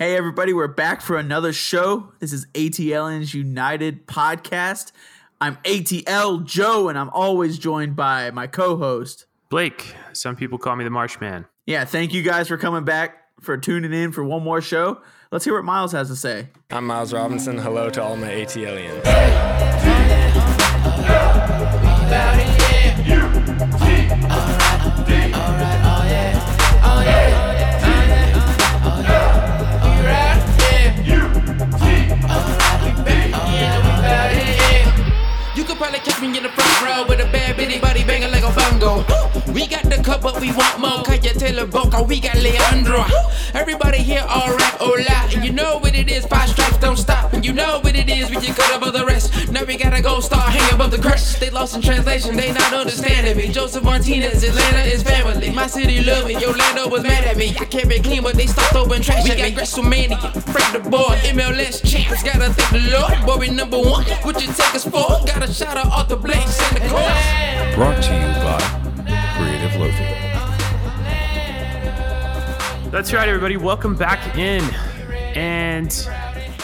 Hey, everybody, we're back for another show. This is ATLN's United podcast. I'm ATL Joe, and I'm always joined by my co host, Blake. Some people call me the Marshman. Yeah, thank you guys for coming back, for tuning in for one more show. Let's hear what Miles has to say. I'm Miles Robinson. Hello to all my ATLians. Probably catch me in the front row with a bad bitty body banging like a bongo. We got the cup, but we want more. Kaya Taylor Boca, we got Leandro. Everybody here, alright, hola. And you know what it is, five stripes don't stop. And you know what it is, we just cut above the rest. Now we got a gold star hanging above the crest. They lost in translation, they not understanding me. Josef Martinez, Atlanta is family. My city love me, Orlando was mad at me. I kept it clean, but they stopped throwing trash we at me. WrestleMania, Frank the boy, MLS champs. Gotta thank the Lord, boy, we number one. What you take us for? Got a shout out off the Blakes and the course. Brought to you by Creative Loafing. That's right, everybody. Welcome back in, and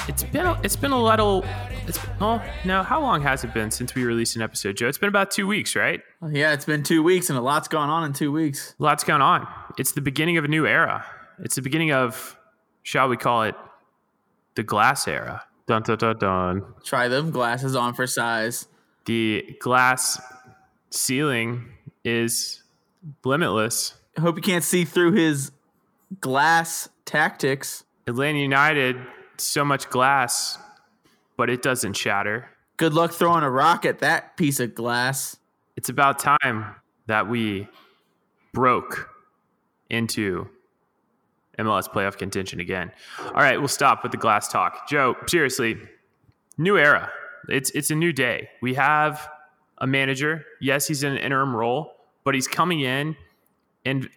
it's been a, it's been a little. It's oh no, how long has it been since we released an episode, Joe? It's been about two weeks, right? Yeah, it's been two weeks, and a lot's gone on in two weeks. Lots going on. It's the beginning of a new era. It's the beginning of, shall we call it, the glass era. Dun dun dun dun. Try them glasses on for size. The glass ceiling is limitless. I hope you can't see through his glass tactics. Atlanta United, so much glass, but it doesn't shatter. Good luck throwing a rock at that piece of glass. It's about time that we broke into MLS playoff contention again. All right, we'll stop with the glass talk. Joe, seriously, new era. It's it's a new day. We have a manager. Yes, he's in an interim role, but he's coming in and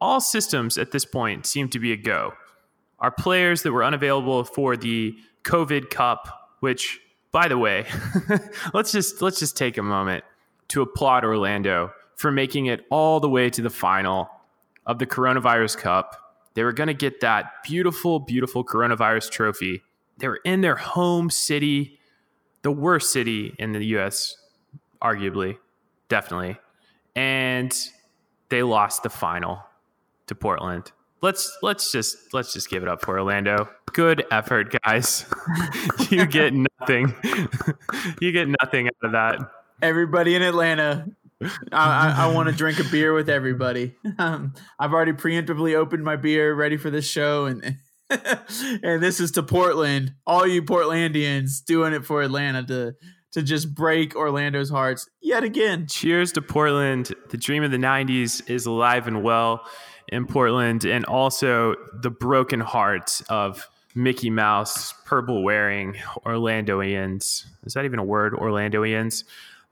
all systems at this point seem to be a go. Our players that were unavailable for the COVID Cup, which by the way, let's just let's just take a moment to applaud Orlando for making it all the way to the final of the Coronavirus Cup. They were going to get that beautiful, beautiful coronavirus trophy. They were in their home city, the worst city in the US, arguably, definitely. And they lost the final to Portland. Let's let's just let's just give it up for Orlando. Good effort, guys. you get nothing. you get nothing out of that. Everybody in Atlanta, I, I, I want to drink a beer with everybody. Um, I've already preemptively opened my beer, ready for this show, and and this is to Portland. All you Portlandians doing it for Atlanta to to just break Orlando's hearts yet again. Cheers to Portland. The dream of the 90s is alive and well in Portland, and also the broken hearts of Mickey Mouse, purple wearing Orlandoians. Is that even a word? Orlandoians?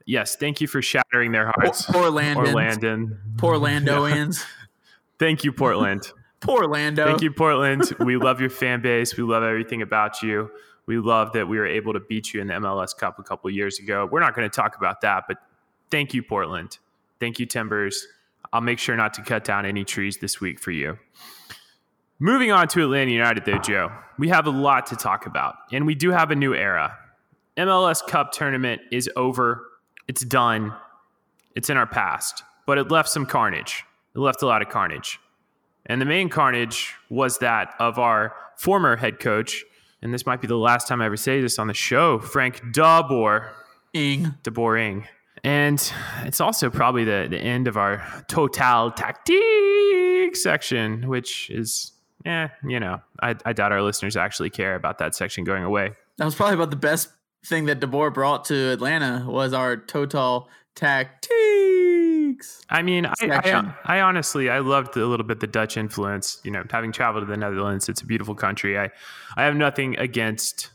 Yes, thank you for shattering their hearts. Poor Landon. Orlandon. Poor Landoians. Thank you, Portland. Poor Lando. Thank you, Portland. We love your fan base. We love everything about you. We love that we were able to beat you in the MLS Cup a couple years ago. We're not going to talk about that, but thank you, Portland. Thank you, Timbers. I'll make sure not to cut down any trees this week for you. Moving on to Atlanta United, though, Joe, we have a lot to talk about, and we do have a new era. MLS Cup tournament is over. It's done. It's in our past, but it left some carnage. It left a lot of carnage. And the main carnage was that of our former head coach, and this might be the last time I ever say this on the show, Frank Dabor. Ing. DeBoring. And it's also probably the, the end of our Total Tactique section, which is, eh, you know, I, I doubt our listeners actually care about that section going away. That was probably about the best thing that DeBoer brought to Atlanta was our Total Tactiques. I mean, I, I, I honestly, I loved a little bit the Dutch influence. You know, having traveled to the Netherlands, it's a beautiful country. I, I have nothing against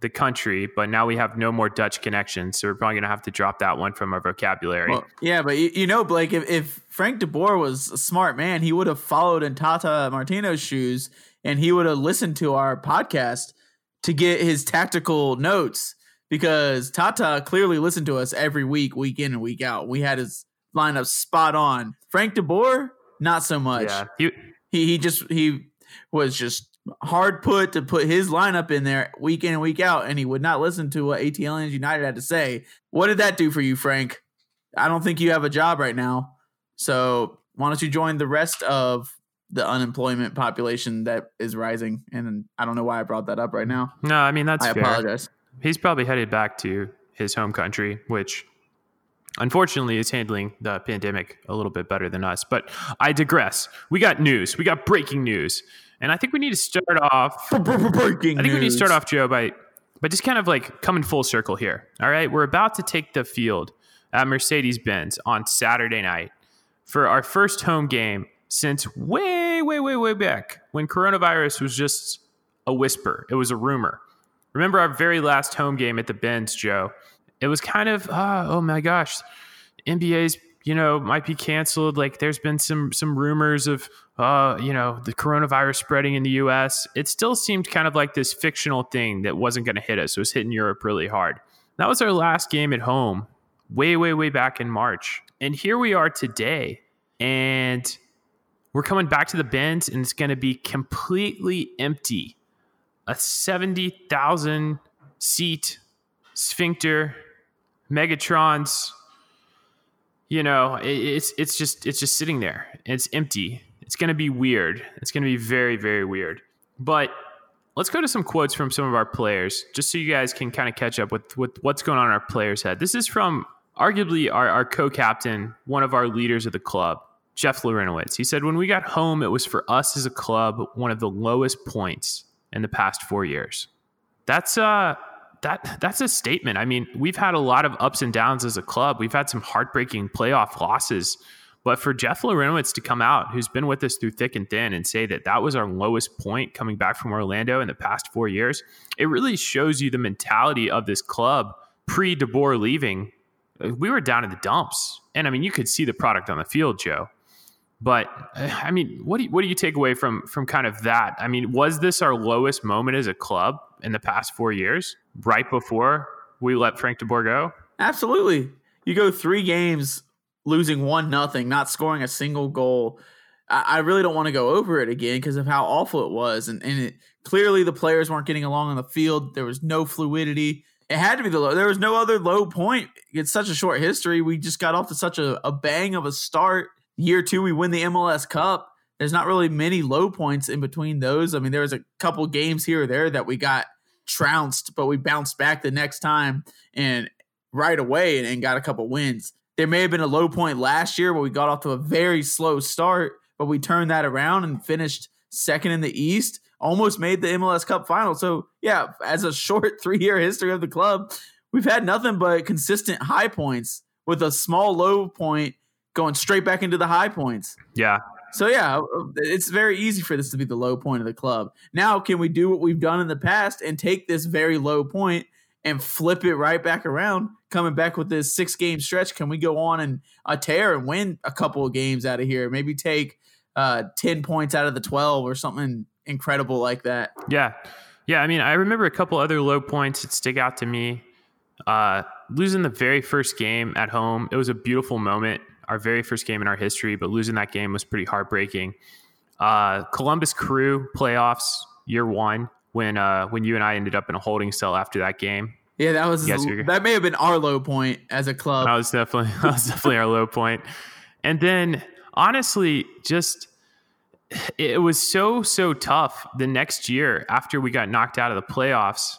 the country, but now we have no more Dutch connections, so we're probably gonna have to drop that one from our vocabulary. Well, yeah, but you, you know, Blake, if, if Frank DeBoer was a smart man, he would have followed in Tata Martino's shoes and he would have listened to our podcast to get his tactical notes because Tata clearly listened to us every week, week in and week out. We had his lineup spot on. Frank DeBoer, not so much. yeah, he, He he just he was just hard put to put his lineup in there week in and week out, and he would not listen to what ATLians United had to say. What did that do for you, Frank? I don't think you have a job right now. So why don't you join the rest of the unemployment population that is rising? And I don't know why I brought that up right now. No, I mean that's I fair. apologize. He's probably headed back to his home country, which unfortunately is handling the pandemic a little bit better than us. But I digress. We got news. We got breaking news. And I think we need to start off Breaking I think we need to start off, Joe, by by just kind of like coming full circle here. All right, we're about to take the field at Mercedes Benz on Saturday night for our first home game since way, way, way, way back when coronavirus was just a whisper. It was a rumor. Remember our very last home game at the Benz, Joe? It was kind of, ah, oh my gosh, NBA's you know might be canceled. Like there's been some some rumors of uh you know the coronavirus spreading in the U.S. It still seemed kind of like this fictional thing that wasn't going to hit us. It was hitting Europe really hard. That was our last game at home, way way way back in March, and here we are today, and we're coming back to the Benz, and it's going to be completely empty. A seventy thousand seat sphincter Megatron's you know, it, it's it's just it's just sitting there. It's empty. It's going to be weird. It's going to be very very weird. But let's go to some quotes from some of our players, just so you guys can kind of catch up with with what's going on in our players' head. This is from arguably our, our co-captain, one of our leaders of the club, Jeff Larentowicz. He said, "When we got home, it was for us as a club one of the lowest points in the past four years." That's uh that that's a statement. I mean, we've had a lot of ups and downs as a club. We've had some heartbreaking playoff losses, but for Jeff Larentowicz to come out, who's been with us through thick and thin, and say that that was our lowest point coming back from Orlando in the past four years, it really shows you the mentality of this club pre DeBoer leaving. We were down in the dumps, and I mean, you could see the product on the field, Joe. But I mean, what do you, what do you take away from from kind of that? I mean, was this our lowest moment as a club in the past four years, right before we let Frank DeBoer go? Absolutely. You go three games losing one nothing, not scoring a single goal. I, I really don't want to go over it again because of how awful it was, and and it, clearly the players weren't getting along on the field. There was no fluidity. It had to be the low. There was no other low point. It's such a short history. We just got off to such a, a bang of a start. Year two, we win the MLS Cup. There's not really many low points in between those. I mean, there was a couple games here or there that we got trounced, but we bounced back the next time and right away and, and got a couple wins. There may have been a low point last year where we got off to a very slow start, but we turned that around and finished second in the East, almost made the MLS Cup final. So, yeah, as a short three year history of the club, we've had nothing but consistent high points with a small low point going straight back into the high points. Yeah, So yeah, it's very easy for this to be the low point of the club. Now, can we do what we've done in the past and take this very low point and flip it right back around? Coming back with this six game stretch, can we go on and a tear and win a couple of games out of here? Maybe take uh, ten points out of the twelve or something incredible like that. yeah, yeah. I mean, I remember a couple other low points that stick out to me. Uh, losing the very first game at home, it was a beautiful moment. Our very first game in our history, but losing that game was pretty heartbreaking. Uh, Columbus Crew playoffs year one when uh, when you and I ended up in a holding cell after that game. Yeah, that was that may have been our low point as a club. That was definitely that was definitely our low point. And then honestly, just it was so so tough the next year after we got knocked out of the playoffs.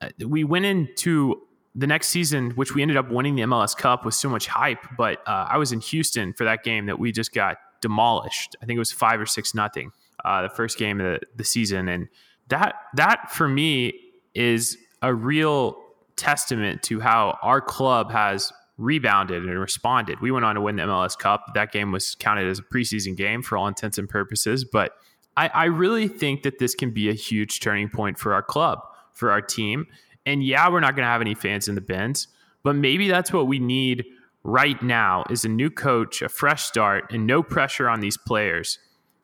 uh, We went into the next season, which we ended up winning the MLS Cup with so much hype. But uh, I was in Houston for that game that we just got demolished. I think it was five or six nothing. Uh, the first game of the, the season, and that that for me is a real testament to how our club has rebounded and responded. We went on to win the MLS Cup. That game was counted as a preseason game for all intents and purposes. But I, I really think that this can be a huge turning point for our club, for our team. And yeah, we're not going to have any fans in the bins, but maybe that's what we need right now is a new coach, a fresh start, and no pressure on these players.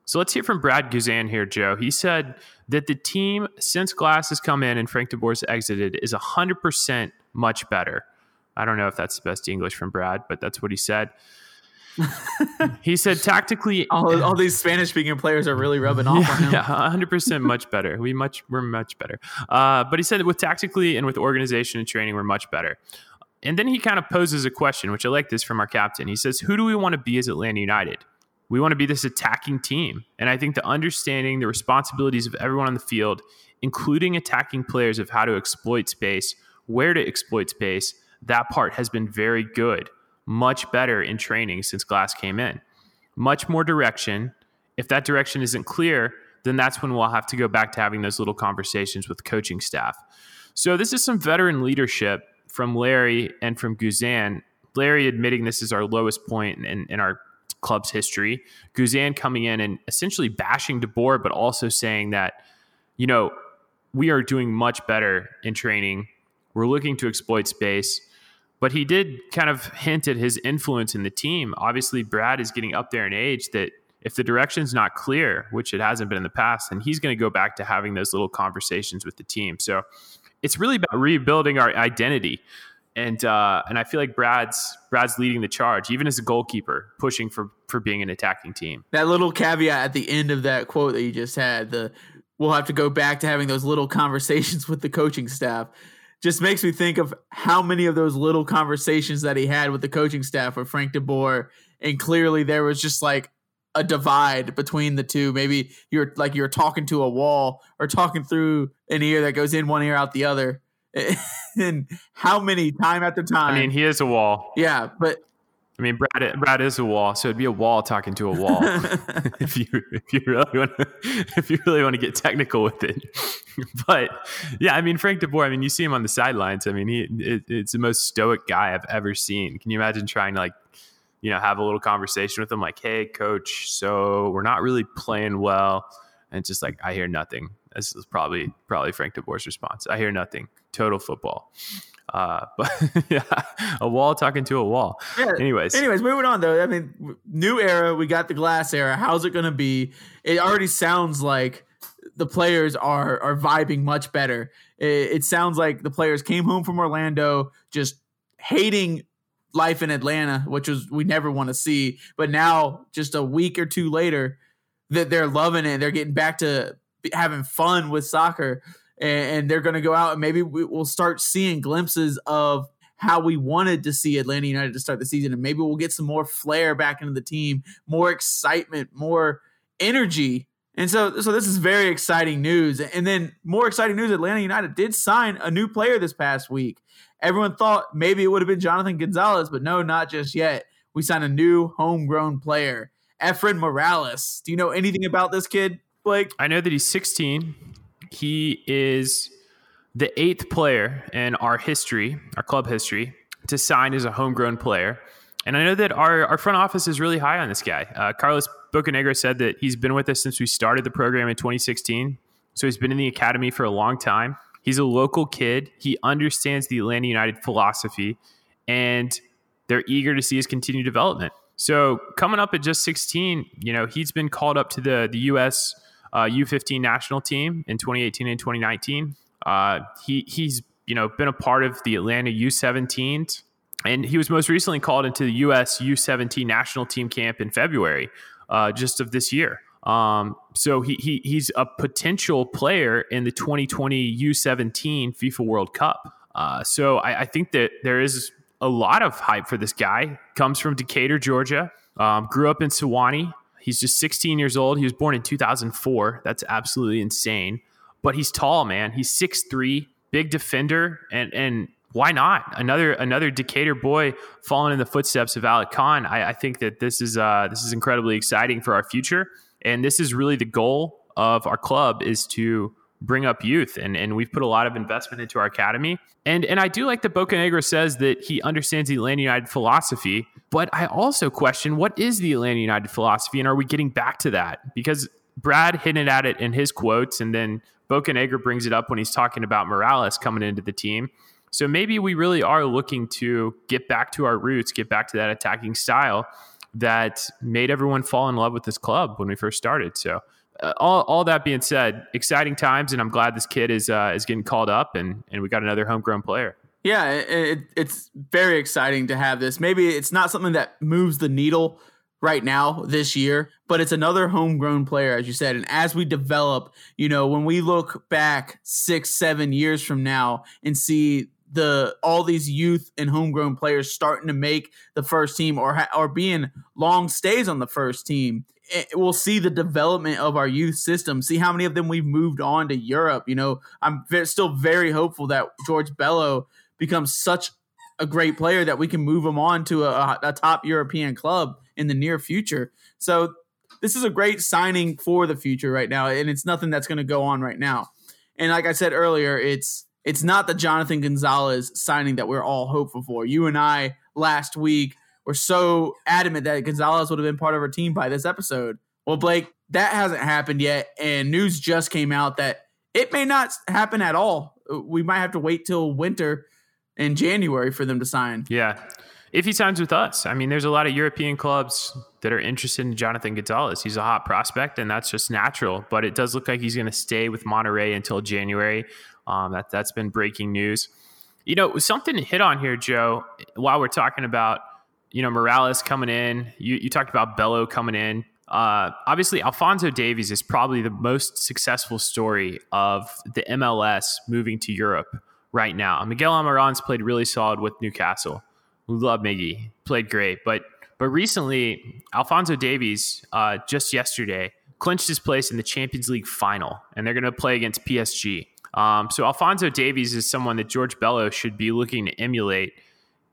So let's hear from Brad Guzan here, Joe. He said that the team, since Glass has come in and Frank DeBoer's exited, is 100% much better. I don't know if that's the best English from Brad, but that's what he said. he said tactically all, all these Spanish speaking players are really rubbing off on him. Yeah, hundred percent, much better. We much we're much better. Uh, but he said that with tactically and with organization and training, we're much better. And then he kind of poses a question, which I like this from our captain. He says, "Who do we want to be as Atlanta United? We want to be this attacking team." And I think the understanding the responsibilities of everyone on the field, including attacking players, of how to exploit space, where to exploit space, that part has been very good, much better in training since Glass came in. Much more direction. If that direction isn't clear, then that's when we'll have to go back to having those little conversations with coaching staff. So this is some veteran leadership from Larry and from Guzan. Larry admitting this is our lowest point in, in our club's history. Guzan coming in and essentially bashing DeBoer, but also saying that, you know, we are doing much better in training. We're looking to exploit space. But he did kind of hint at his influence in the team. Obviously, Brad is getting up there in age that if the direction's not clear, which it hasn't been in the past, then he's going to go back to having those little conversations with the team. So it's really about rebuilding our identity. And uh, and I feel like Brad's Brad's leading the charge, even as a goalkeeper, pushing for for being an attacking team. That little caveat at the end of that quote that you just had, the we'll have to go back to having those little conversations with the coaching staff just makes me think of how many of those little conversations that he had with the coaching staff with Frank DeBoer, and clearly there was just like a divide between the two. Maybe you're like you're talking to a wall or talking through an ear that goes in one ear out the other. and how many time after time? I mean, he is a wall. Yeah, but I mean, Brad, Brad is a wall, so it'd be a wall talking to a wall. if you if you really want to if you really want to get technical with it, but yeah, I mean Frank DeBoer. I mean, you see him on the sidelines. I mean, he it, it's the most stoic guy I've ever seen. Can you imagine trying to like, you know, have a little conversation with him, like, "Hey, coach, so we're not really playing well," and just like, "I hear nothing." This is probably probably Frank DeBoer's response. I hear nothing. Total football. Uh, but yeah, a wall talking to a wall. Yeah. Anyways, anyways, moving on though. I mean, new era. We got the glass era. How's it going to be? It already sounds like the players are are vibing much better. It, it sounds like the players came home from Orlando just hating life in Atlanta, which was we never want to see. But now, just a week or two later, that they're loving it. They're getting back to having fun with soccer and, they're going to go out and maybe we'll start seeing glimpses of how we wanted to see Atlanta United to start the season, and maybe we'll get some more flair back into the team, more excitement, more energy. And so, so this is very exciting news. And then more exciting news: Atlanta United did sign a new player this past week. Everyone thought maybe it would have been Jonathan Gonzalez, but no, not just yet. We signed a new homegrown player, Efren Morales. Do you know anything about this kid, Blake? I know that he's 16. He is the eighth player in our history, our club history, to sign as a homegrown player. And I know that our, our front office is really high on this guy. Uh, Carlos Bocanegra said that he's been with us since we started the program in 2016. So he's been in the academy for a long time. He's a local kid. He understands the Atlanta United philosophy, and they're eager to see his continued development. So coming up at just 16, you know, he's been called up to the the U.S uh, U15 national team in 2018 and 2019. Uh, he he's you know been a part of the Atlanta U17s, and he was most recently called into the U.S. U17 national team camp in February, uh, just of this year. Um, so he, he he's a potential player in the 2020 U17 FIFA World Cup. Uh, so I, I, think that there is a lot of hype for this guy. Comes from Decatur, Georgia. Um, grew up in Suwanee. He's just 16 years old. He was born in 2004. That's absolutely insane. But he's tall, man. He's 6'3, big defender, and and why not another another Decatur boy falling in the footsteps of Alec Kann? I, I think that this is uh, this is incredibly exciting for our future, and this is really the goal of our club is to bring up youth and, and we've put a lot of investment into our academy. And and I do like that Bocanegra says that he understands the Atlanta United philosophy but I also question what is the Atlanta United philosophy and are we getting back to that? Because Brad hinted at it in his quotes and then Bocanegra brings it up when he's talking about Morales coming into the team. So maybe we really are looking to get back to our roots get back to that attacking style that made everyone fall in love with this club when we first started. So uh, all, all that being said, exciting times, and I'm glad this kid is uh, is getting called up, and and we got another homegrown player. Yeah, it, it, it's very exciting to have this. Maybe it's not something that moves the needle right now this year, but it's another homegrown player, as you said. And as we develop, you know, when we look back six, seven years from now and see the all these youth and homegrown players starting to make the first team or ha- or being long stays on the first team Eh, we'll see the development of our youth system see how many of them we've moved on to Europe you know? I'm still very hopeful that George Bello becomes such a great player that we can move him on to a, a top European club in the near future. So this is a great signing for the future right now and it's nothing that's going to go on right now. And like I said earlier it's it's not the Jonathan Gonzalez signing that we're all hopeful for. You and I last week were so adamant that Gonzalez would have been part of our team by this episode. Well, Blake, that hasn't happened yet, and news just came out that it may not happen at all. We might have to wait till winter in January for them to sign. Yeah. If he signs with us, I mean, there's a lot of European clubs that are interested in Jonathan Gonzalez. He's a hot prospect, and that's just natural. But it does look like he's going to stay with Monterrey until January. Um, that that's been breaking news. You know, something to hit on here, Joe. While we're talking about you know Morales coming in, you you talked about Bello coming in. Uh, obviously, Alphonso Davies is probably the most successful story of the MLS moving to Europe right now. Miguel Almiron's played really solid with Newcastle. We love Miggy, played great, but but recently Alphonso Davies uh, just yesterday clinched his place in the Champions League final, and they're going to play against PSG. Um, so Alphonso Davies is someone that George Bello should be looking to emulate.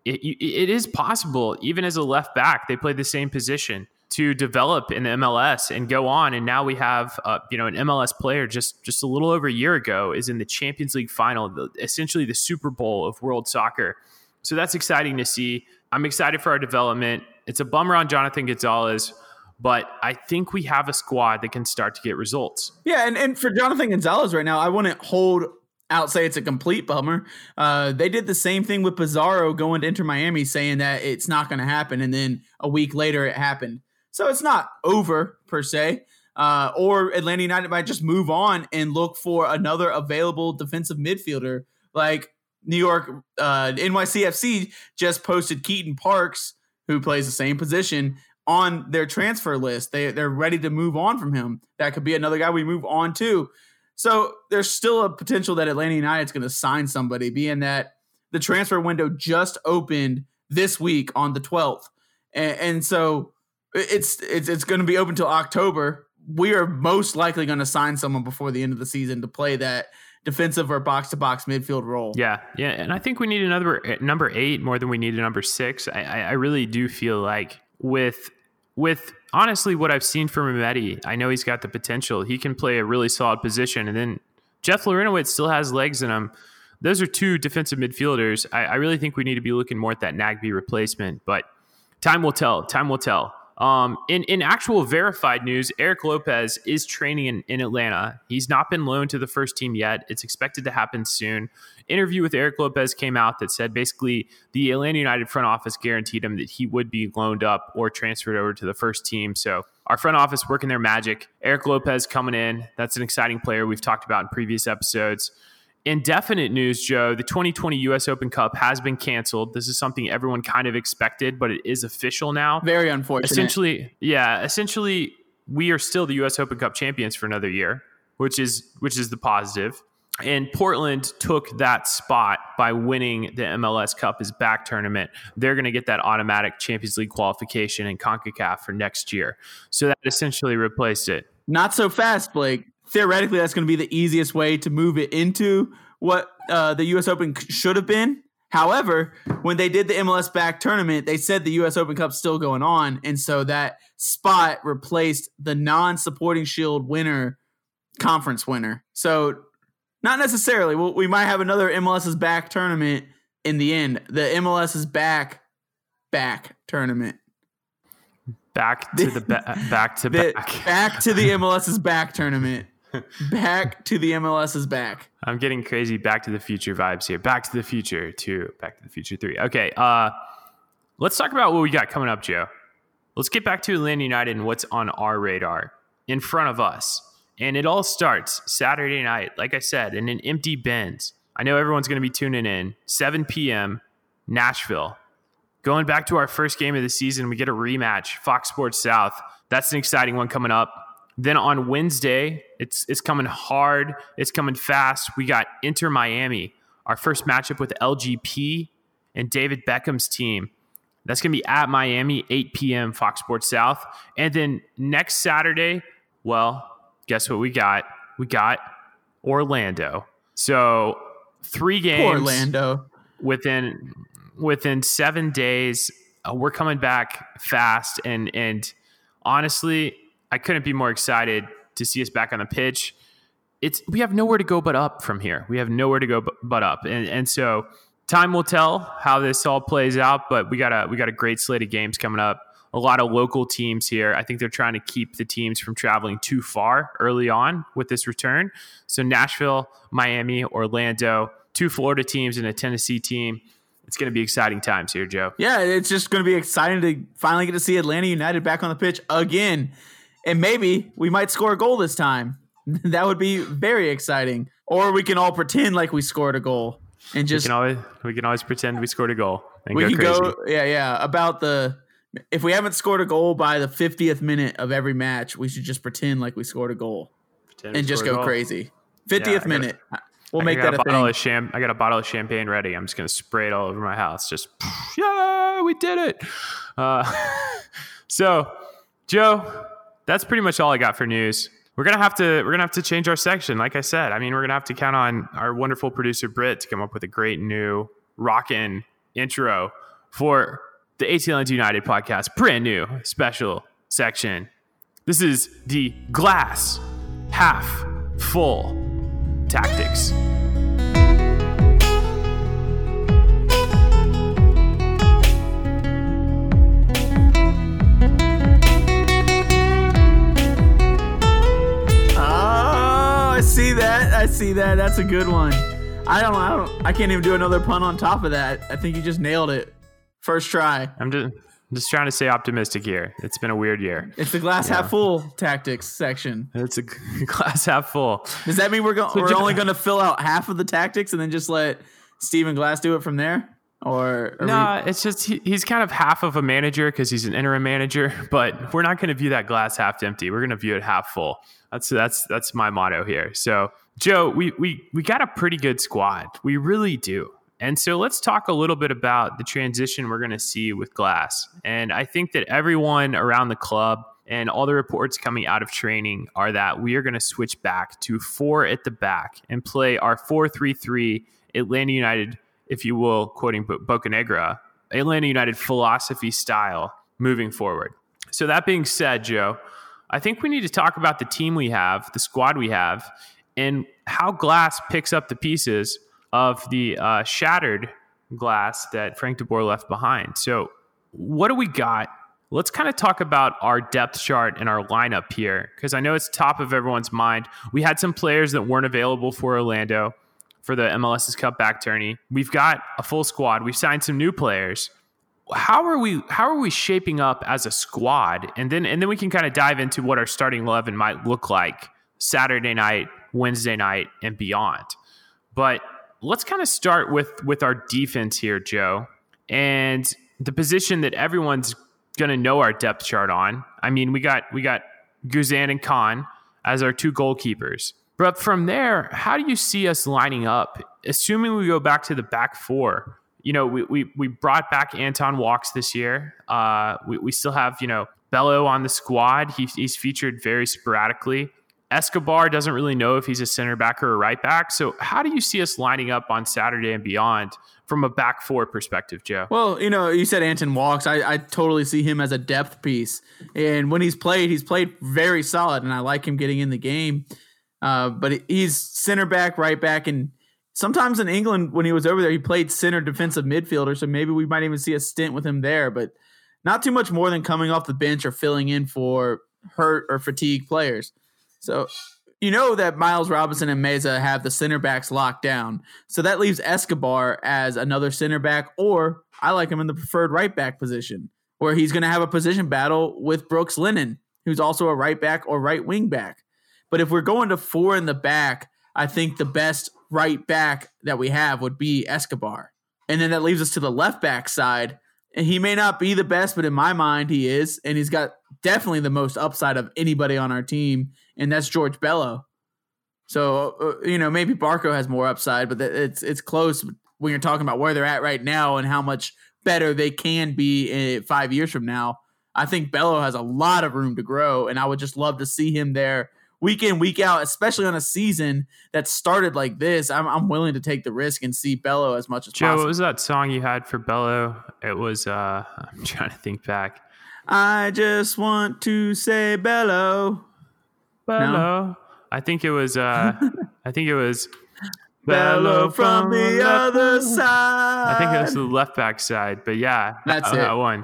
It, it is possible, even as a left back, they play the same position to develop in the MLS and go on. And now we have, uh, you know, an MLS player just just a little over a year ago is in the Champions League final, the, essentially the Super Bowl of world soccer. So that's exciting to see. I'm excited for our development. It's a bummer on Jonathan Gonzalez but I think we have a squad that can start to get results. Yeah, and, and for Jonathan Gonzalez right now, I wouldn't hold out say it's a complete bummer. Uh, they did the same thing with Pizarro going to Inter Miami, saying that it's not going to happen, and then a week later it happened. So it's not over per se. Uh, or Atlanta United might just move on and look for another available defensive midfielder like New York uh, NYCFC just posted Keaton Parks, who plays the same position on their transfer list. They they're ready to move on from him. That could be another guy we move on to. So there's still a potential that Atlanta United's going to sign somebody, being that the transfer window just opened this week on the 12th, and, and so it's it's it's going to be open till October. We are most likely going to sign someone before the end of the season to play that defensive or box to box midfield role. Yeah, yeah, and I think we need another eh, number eight more than we need a number six. I, I really do feel like with with honestly what I've seen from Remedi, I know he's got the potential. He can play a really solid position. And then Jeff Larentowicz still has legs in him. Those are two defensive midfielders. I, I, really think we need to be looking more at that Nagbe replacement, but time will tell. Time will tell. Um, in, in actual verified news, Eric Lopez is training in, in Atlanta. He's not been loaned to the first team yet. It's expected to happen soon interview with Eric Lopez came out that said basically the Atlanta United front office guaranteed him that he would be loaned up or transferred over to the first team. So our front office working their magic. Eric Lopez coming in. That's an exciting player we've talked about in previous episodes. Indefinite news, Joe. The 2020 U.S. Open Cup has been canceled. This is something everyone kind of expected, but it is official now. Very unfortunate. Essentially, yeah. Essentially, we are still the U.S. Open Cup champions for another year, which is which is the positive. And Portland took that spot by winning the MLS Cup as back tournament. They're going to get that automatic Champions League qualification in CONCACAF for next year. So that essentially replaced it. Not so fast, Blake. Theoretically, that's going to be the easiest way to move it into what uh, the U.S. Open should have been. However, when they did the MLS back tournament, they said the U.S. Open Cup's still going on. And so that spot replaced the non supporting shield winner conference winner. So not necessarily. Well, we might have another MLS's back tournament in the end. The MLS's back back tournament. Back to the ba- back to the, back. Back to the MLS's back tournament. Back to the MLS's back. I'm getting crazy back to the future vibes here. Back to the future 2, Back to the Future 3. Okay, uh let's talk about what we got coming up, Joe. Let's get back to Atlanta United and what's on our radar in front of us. And it all starts Saturday night, like I said, in an empty Benz I know everyone's going to be tuning in. 7 p.m. Nashville. Going back to our first game of the season, we get a rematch. Fox Sports South. That's an exciting one coming up. Then on Wednesday, it's it's coming hard. It's coming fast. We got Inter Miami, our first matchup with LGP and David Beckham's team. That's going to be at Miami, 8 p.m. Fox Sports South. And then next Saturday, well, guess what we got? We got Orlando. So three games. Orlando. Within within seven days, uh, we're coming back fast, and and honestly, I couldn't be more excited to see us back on the pitch. It's we have nowhere to go but up from here. We have nowhere to go but, but up, and and so time will tell how this all plays out. But we got a we got a great slate of games coming up. A lot of local teams here. I think they're trying to keep the teams from traveling too far early on with this return. So Nashville, Miami, Orlando, two Florida teams and a Tennessee team. It's going to be exciting times here, Joe. Yeah, it's just going to be exciting to finally get to see Atlanta United back on the pitch again. And maybe we might score a goal this time. that would be very exciting. Or we can all pretend like we scored a goal and just we can always we can always pretend we scored a goal and we go can crazy. go yeah yeah about the if we haven't scored a goal by the 50th minute of every match we should just pretend like we scored a goal Pretend and just go crazy Yeah, 50th gotta- minute we'll I make got that a a bottle thing of cham- I got a bottle of champagne ready. I'm just gonna spray it all over my house. Just yeah, we did it. Uh, so, Joe, that's pretty much all I got for news. We're gonna have to we're gonna have to change our section. Like I said, I mean, we're gonna have to count on our wonderful producer Britt to come up with a great new rockin' intro for the ATLNs United podcast, brand new special section. This is the glass half full tactics. oh i see that. I see that. That's a good one. I don't i don't i can't even do another pun on top of that. I think you just nailed it first try I'm just I'm just trying to stay optimistic here. It's been a weird year. it's the glass half full tactics section It's a glass half full. does that mean we're going we're Ju- only going to fill out half of the tactics and then just let Stephen Glass do it from there or No, it's just he, he's kind of half of a manager because he's an interim manager. But we're not going to view that glass half empty. We're going to view it half full. That's that's that's my motto here. So, Joe, we we we got a pretty good squad. We really do. And so let's talk a little bit about the transition we're going to see with Glass. And I think that everyone around the club and all the reports coming out of training are that we are going to switch back to four at the back and play our 4 3 3 Atlanta United, if you will, quoting Bo- Bocanegra, Atlanta United philosophy style moving forward. So, that being said, Joe, I think we need to talk about the team we have, the squad we have, and how Glass picks up the pieces of the uh, shattered glass that Frank DeBoer left behind. So, what do we got? Let's kind of talk about our depth chart and our lineup here, because I know it's top of everyone's mind. We had some players that weren't available for Orlando for the MLS's Cup back tourney. We've got a full squad. We've signed some new players. How are we? How are we shaping up as a squad? And then, and then we can kind of dive into what our starting eleven might look like Saturday night, Wednesday night, and beyond. But let's kind of start with with our defense here, Joe, and the position that everyone's going to know our depth chart on. I mean, we got we got Guzan and Kann as our two goalkeepers. But from there, how do you see us lining up? Assuming we go back to the back four, you know, we we, we brought back Anton Walkes this year. Uh, we, we still have, you know, Bello on the squad. He, he's featured very sporadically. Escobar doesn't really know if he's a center back or a right back. So, how do you see us lining up on Saturday and beyond from a back four perspective, Joe? Well, you know, you said Anton Walkes. I, I totally see him as a depth piece, and when he's played, he's played very solid, and I like him getting in the game. Uh, but he's center back, right back, and sometimes in England when he was over there, he played center defensive midfielder. So maybe we might even see a stint with him there, but not too much more than coming off the bench or filling in for hurt or fatigued players. So you know that Miles Robinson and Meza have the center backs locked down. So that leaves Escobar as another center back, or I like him in the preferred right back position, where he's going to have a position battle with Brooks Lennon, who's also a right back or right wing back. But if we're going to four in the back, I think the best right back that we have would be Escobar. And then that leaves us to the left back side. And he may not be the best, but in my mind, he is. And he's got definitely the most upside of anybody on our team. And that's George Bello. So, uh, you know, maybe Barco has more upside, but it's, it's close when you're talking about where they're at right now and how much better they can be in five years from now. I think Bello has a lot of room to grow. And I would just love to see him there week in week out, especially on a season that started like this. I'm, I'm willing to take the risk and see Bello as much as Joe, possible. what was that song you had for Bello? It was uh I'm trying to think back. I just want to say Bello. Bello. I think it was uh I think it was Bello from the other side. I think it was the left back side, but yeah, That's that, it. that one.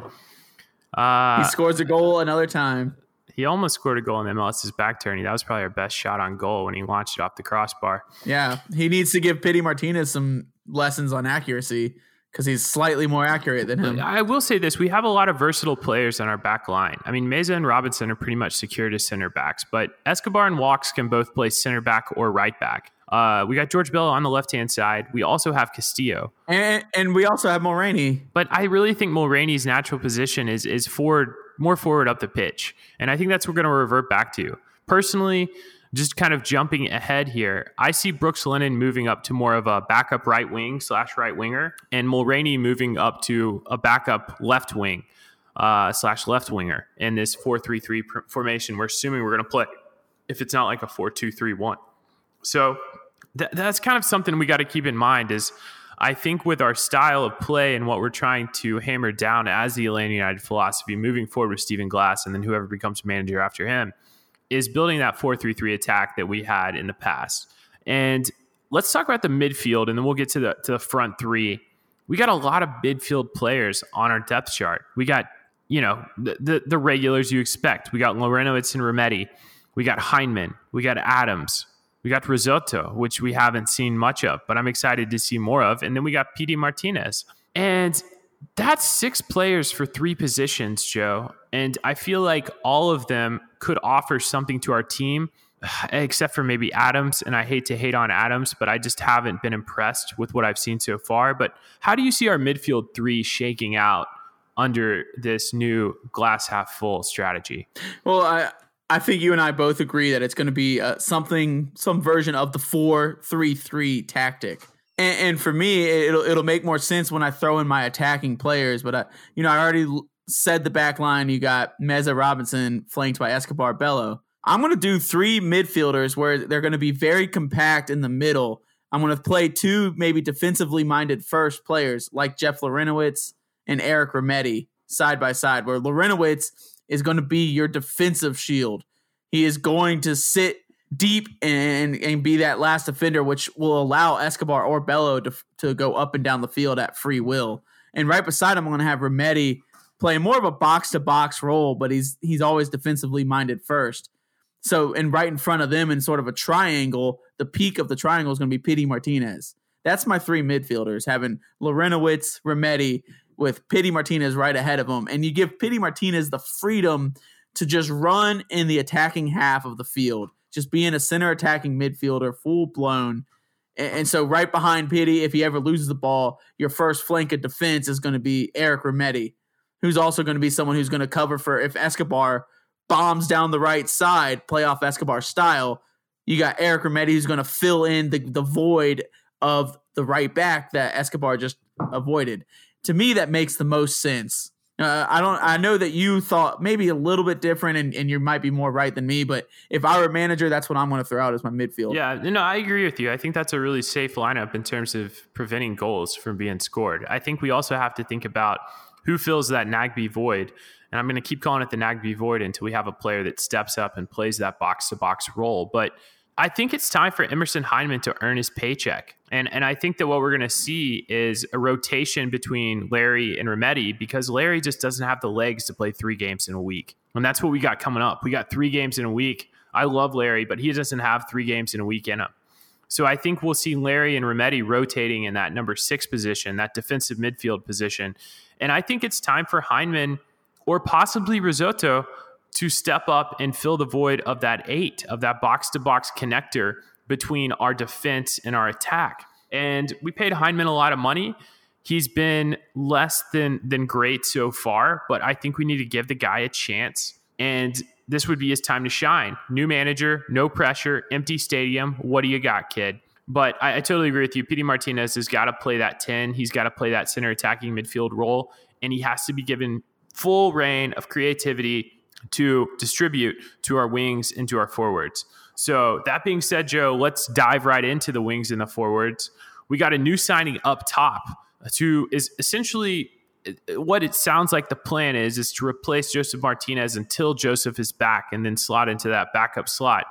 Uh, he scores a goal another time. he almost scored a goal in MLS's back turning. That was probably our best shot on goal when he launched it off the crossbar. Yeah, he needs to give Pity Martinez some lessons on accuracy because he's slightly more accurate than him. I will say this: we have a lot of versatile players on our back line. I mean, Meza and Robinson are pretty much secured as center backs, but Escobar and Walkes can both play center back or right back. Uh, we got George Bello on the left hand side. We also have Castillo, And and we also have Mulraney. but I really think Mulraney's natural position is is forward, more forward up the pitch, and I think that's what we're going to revert back to. Personally, just kind of jumping ahead here, I see Brooks Lennon moving up to more of a backup right wing slash right winger, and Mulraney moving up to a backup left wing uh, slash left winger in this four three three formation. We're assuming we're going to play if it's not like a four two three one. So th- that's kind of something we got to keep in mind is I think with our style of play and what we're trying to hammer down as the Atlanta United philosophy moving forward with Stephen Glass and then whoever becomes manager after him is building that 4-3-3 attack that we had in the past. And let's talk about the midfield and then we'll get to the to the front three. We got a lot of midfield players on our depth chart. We got, you know, the the, the regulars you expect. We got Larentowicz and Remedi. We got Hyndman. We got Adams. We got Rossetto, which we haven't seen much of, but I'm excited to see more of. And then we got Pity Martinez. And that's six players for three positions, Joe. And I feel like all of them could offer something to our team, except for maybe Adams. And I hate to hate on Adams, but I just haven't been impressed with what I've seen so far. But how do you see our midfield three shaking out under this new glass half full strategy? Well, I I think you and I both agree that it's going to be uh, something, some version of the four three three tactic. And, and for me, it'll it'll make more sense when I throw in my attacking players. But I, you know, I already said the back line. You got Meza Robinson flanked by Escobar Bello. I'm going to do three midfielders where they're going to be very compact in the middle. I'm going to play two maybe defensively minded first players like Jeff Larentowicz and Eric Remedi side by side, where Larentowicz is going to be your defensive shield. He is going to sit deep and and be that last defender, which will allow Escobar or Bello to, to go up and down the field at free will. And right beside him, I'm going to have Remedi playing more of a box to box role, but he's he's always defensively minded first. So, and right in front of them in sort of a triangle, the peak of the triangle is going to be Pity Martinez. That's my three midfielders, having Larentowicz, Remedi, with Pity Martinez right ahead of him. And you give Pity Martinez the freedom to just run in the attacking half of the field, just being a center attacking midfielder, full blown. And, so, right behind Pity, if he ever loses the ball, your first flank of defense is going to be Eric Remedi, who's also going to be someone who's going to cover for if Escobar bombs down the right side, playoff Escobar style. You got Eric Remedi who's going to fill in the, the void of the right back that Escobar just avoided. To me, that makes the most sense. Uh, I don't. I know that you thought maybe a little bit different, and, and you might be more right than me. But if I were a manager, that's what I'm going to throw out as my midfield. Yeah, no, I agree with you. I think that's a really safe lineup in terms of preventing goals from being scored. I think we also have to think about who fills that Nagbe void. And I'm going to keep calling it the Nagbe void until we have a player that steps up and plays that box to box role. But I think it's time for Emerson Hyndman to earn his paycheck. And and I think that what we're going to see is a rotation between Larry and Remedi because Larry just doesn't have the legs to play three games in a week. And that's what we got coming up. We got three games in a week. I love Larry, but he doesn't have three games in a week in him. So I think we'll see Larry and Remedi rotating in that number six position, that defensive midfield position. And I think it's time for Hyndman or possibly Rossetto to step up and fill the void of that eight, of that box to box connector between our defense and our attack. And we paid Hyndman a lot of money. He's been less than than great so far, but I think we need to give the guy a chance. And this would be his time to shine. New manager, no pressure, empty stadium. What do you got, kid? But I, I totally agree with you. Pity Martinez has got to play that 10. He's got to play that center attacking midfield role, and he has to be given full reign of creativity to distribute to our wings and to our forwards. So, that being said, Joe, let's dive right into the wings and the forwards. We got a new signing up top to is essentially what it sounds like the plan is is to replace Josef Martinez until Josef is back and then slot into that backup slot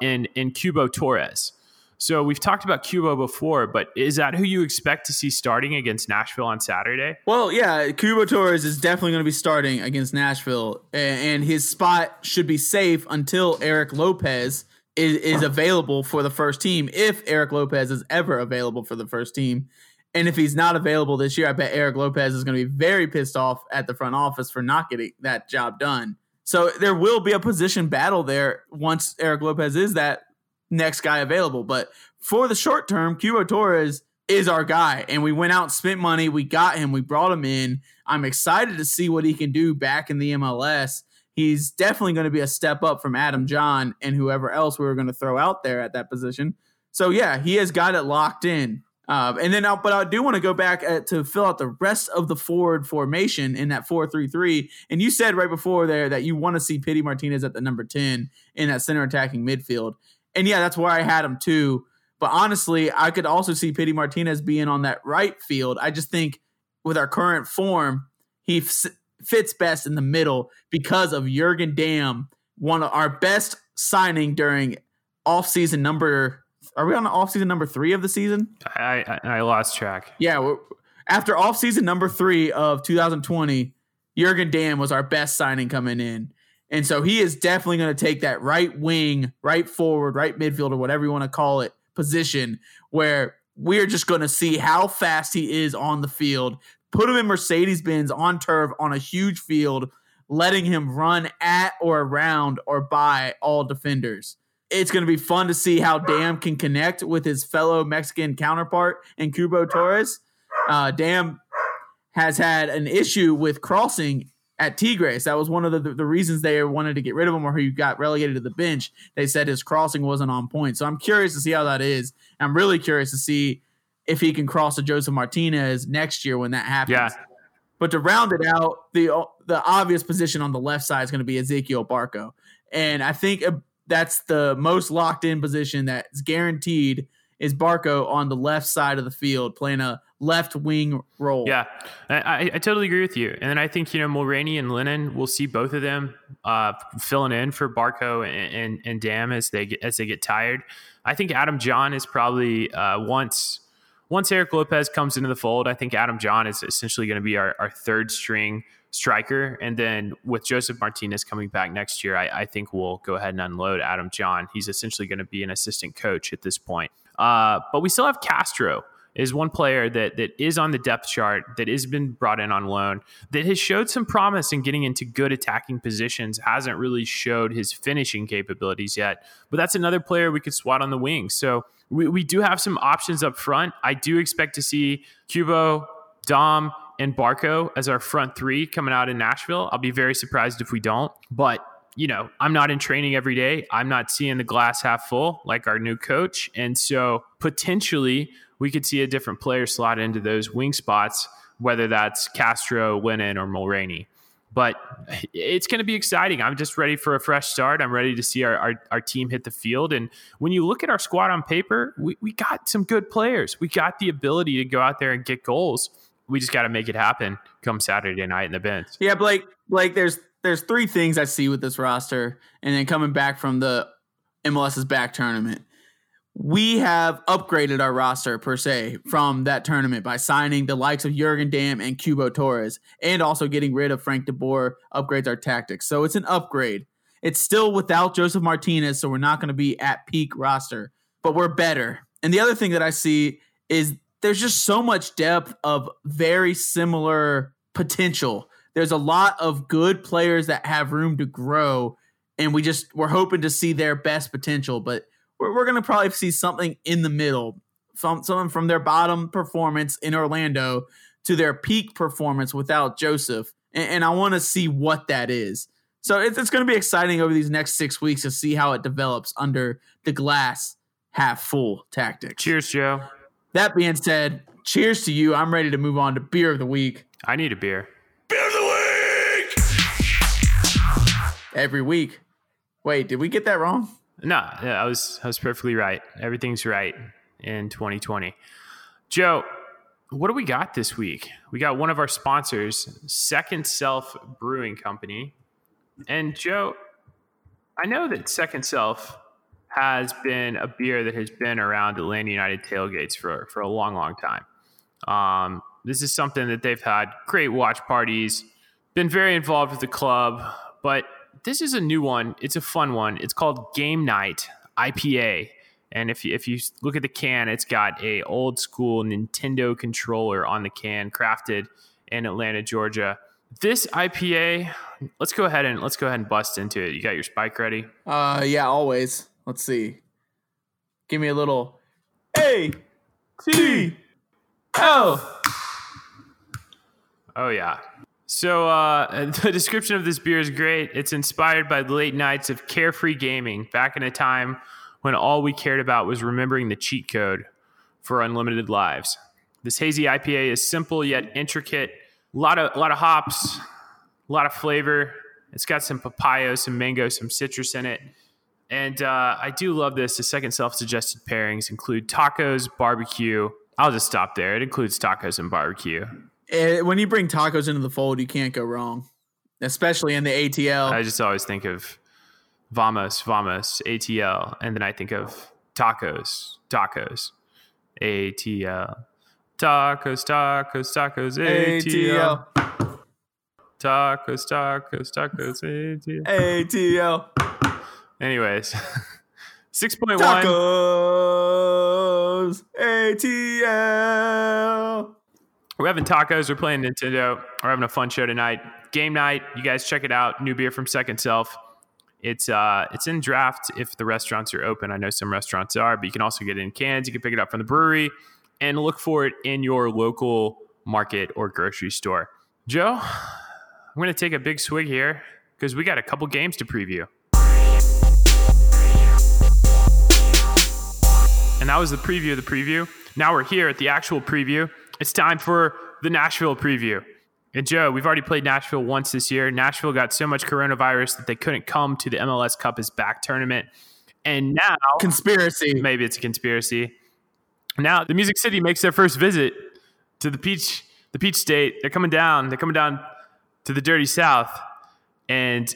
in in Cubo Torres. So we've talked about Cubo before, but is that who you expect to see starting against Nashville on Saturday? Well, yeah, Cubo Torres is definitely going to be starting against Nashville, and his spot should be safe until Erik Lopez is, is available for the first team, if Erik Lopez is ever available for the first team. And if he's not available this year, I bet Erik Lopez is going to be very pissed off at the front office for not getting that job done. So there will be a position battle there once Erik Lopez is that next guy available. But for the short term, Cubo Torres is our guy. And we went out, and spent money, we got him, we brought him in. I'm excited to see what he can do back in the MLS. He's definitely going to be a step up from Adam Jahn and whoever else we were going to throw out there at that position. So yeah, he has got it locked in. Uh, and then, I'll, but I do want to go back uh, to fill out the rest of the forward formation in that four-three-three. And you said right before there that you want to see Pity Martinez at the number 10 in that center attacking midfield. And yeah, that's where I had him too. But honestly, I could also see Pity Martinez being on that right field. I just think with our current form, he f- fits best in the middle because of Jurgen Damm, one of our best signing during offseason number are we on off season number three of the season? I I, I lost track. Yeah, after off season number three of 2020, Jurgen Damm was our best signing coming in, and so he is definitely going to take that right wing, right forward, right midfield, or whatever you want to call it, position where we're just going to see how fast he is on the field. Put him in Mercedes Benz on turf on a huge field, letting him run at or around or by all defenders it's going to be fun to see how Damm can connect with his fellow Mexican counterpart in Cubo Torres. Uh, Damm has had an issue with crossing at Tigres. That was one of the, the, reasons they wanted to get rid of him or he got relegated to the bench. They said his crossing wasn't on point. So I'm curious to see how that is. I'm really curious to see if he can cross to Josef Martinez next year when that happens. Yeah. But to round it out, the the obvious position on the left side is going to be Ezequiel Barco. And I think that's the most locked in position that's guaranteed is Barco on the left side of the field playing a left wing role. Yeah, I, I, totally agree with you. And then I think, you know, Mulraney and Lennon, we'll see both of them uh, filling in for Barco and, and, and Damm as they get, as they get tired. I think Adam Jahn is probably uh, once once Erik Lopez comes into the fold, I think Adam Jahn is essentially going to be our, our third string striker. And then with Josef Martinez coming back next year, I, I think we'll go ahead and unload Adam Jahn. He's essentially going to be an assistant coach at this point. Uh, but we still have Castro is one player that that is on the depth chart that has been brought in on loan that has showed some promise in getting into good attacking positions hasn't really showed his finishing capabilities yet but that's another player we could swat on the wing so we, we do have some options up front i do expect to see cubo Damm and Barco as our front three coming out in Nashville. I'll be very surprised if we don't. But, you know, I'm not in training every day. I'm not seeing the glass half full like our new coach. And so potentially we could see a different player slot into those wing spots, whether that's Castro, Lennon, or Mulraney. But it's going to be exciting. I'm just ready for a fresh start. I'm ready to see our, our, our, team hit the field. And when you look at our squad on paper, we, we got some good players. We got the ability to go out there and get goals we just got to make it happen come Saturday night in the Benz. Yeah, Blake. Blake, there's there's three things I see with this roster, and then coming back from the MLS's back tournament, we have upgraded our roster per se from that tournament by signing the likes of Jurgen Damm and Cubo Torres, and also getting rid of Frank DeBoer upgrades our tactics. So it's an upgrade. It's still without Josef Martinez, so we're not going to be at peak roster, but we're better. And the other thing that I see is there's just so much depth of very similar potential. There's a lot of good players that have room to grow, and we just we're hoping to see their best potential. But we're, we're going to probably see something in the middle, from something from their bottom performance in Orlando to their peak performance without Josef, and, and I want to see what that is. So it's, it's going to be exciting over these next six weeks to see how it develops under the glass half full tactics. Cheers, Joe. That being said, cheers to you. I'm ready to move on to beer of the week. I need a beer. Beer of the week. Every week. Wait, did we get that wrong? No, yeah, I was I was perfectly right. Everything's right in 2020. Joe, what do we got this week? We got one of our sponsors, Second Self Brewing Company. And Joe, I know that Second Self has been a beer that has been around Atlanta United tailgates for, for a long, long time. Um, this is something that they've had great watch parties, been very involved with the club, but this is a new one. It's a fun one. It's called Game Night IPA. And if you, if you look at the can, it's got a old school Nintendo controller on the can, crafted in Atlanta, Georgia. This IPA, let's go ahead and let's go ahead and bust into it. You got your spike ready? Uh, yeah, always. Let's see. Give me a little A T L. Oh yeah. So uh, the description of this beer is great. It's inspired by the late nights of carefree gaming back in a time when all we cared about was remembering the cheat code for unlimited lives. This hazy IPA is simple yet intricate. A lot of a lot of hops, a lot of flavor. It's got some papaya, some mango, some citrus in it. And uh, I do love this. The second self-suggested pairings include tacos, barbecue. I'll just stop there. It includes tacos and barbecue. Eh, when you bring tacos into the fold, you can't go wrong, especially in the ATL. I just always think of vamos, vamos, ATL, and then I think of tacos, tacos, ATL, tacos, tacos, tacos, ATL, tacos, tacos, tacos, ATL. ATL. Anyways, six point one. Tacos. ATL. We're having tacos. We're playing Nintendo. We're having a fun show tonight. Game night. You guys check it out. New beer from Second Self. It's uh it's in draft if the restaurants are open. I know some restaurants are, but you can also get it in cans. You can pick it up from the brewery and look for it in your local market or grocery store. Joe, I'm going to take a big swig here because we got a couple games to preview. And that was the preview of the preview. Now we're here at the actual preview. It's time for the Nashville preview. And Joe, we've already played Nashville once this year. Nashville got so much coronavirus that they couldn't come to the MLS Cup as back tournament. And now, Conspiracy. maybe it's a conspiracy. Now, the Music City makes their first visit to the Peach, the Peach State. They're coming down. They're coming down to the Dirty South, and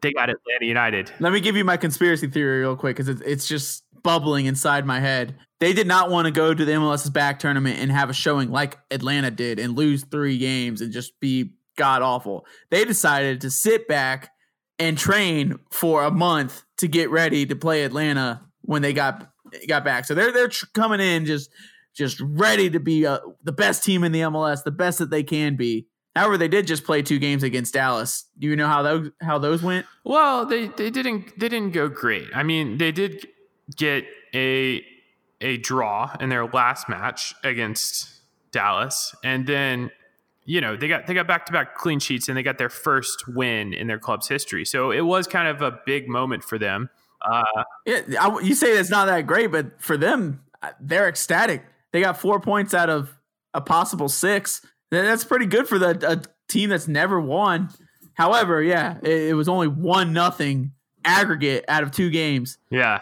they got Atlanta United. Let me give you my conspiracy theory real quick because it's, it's just bubbling inside my head. They did not want to go to the MLS's back tournament and have a showing like Atlanta did and lose three games and just be god awful. They decided to sit back and train for a month to get ready to play Atlanta when they got got back. So they're they're coming in just just ready to be uh, the best team in the MLS, the best that they can be. However, they did just play two games against Dallas. Do you know how those how those went? Well, they, they didn't they didn't go great. I mean, they did get a a draw in their last match against Dallas, and then you know they got they got back to back clean sheets and they got their first win in their club's history. So it was kind of a big moment for them. Uh, Yeah, I, you say it's not that great, but for them, uh, they're ecstatic. They got four points out of a possible six. That's pretty good for the a team that's never won. However, yeah, it, it was only one nothing aggregate out of two games. yeah,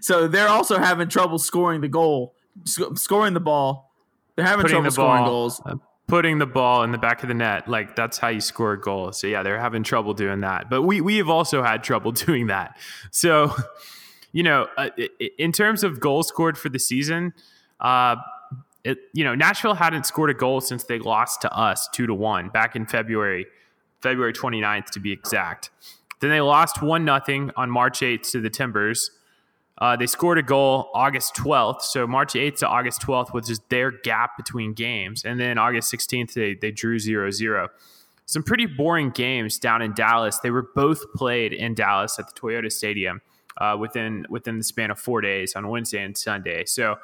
so they're also having trouble scoring the goal, sc- scoring the ball. They're having putting trouble the scoring ball, goals. uh, putting the ball in the back of the net, like that's how you score a goal. So yeah, they're having trouble doing that. But we we have also had trouble doing that. So you know, uh, in terms of goals scored for the season, uh, it, you know, Nashville hadn't scored a goal since they lost to us two to one back in February, February 29th to be exact. Then they lost one nothing on March 8th to the Timbers. Uh, they scored a goal August 12th. So March 8th to August 12th was just their gap between games. And then August 16th, they, they drew 0 0. Some pretty boring games down in Dallas. They were both played in Dallas at the Toyota Stadium. uh, within within the span of four days on Wednesday and Sunday. So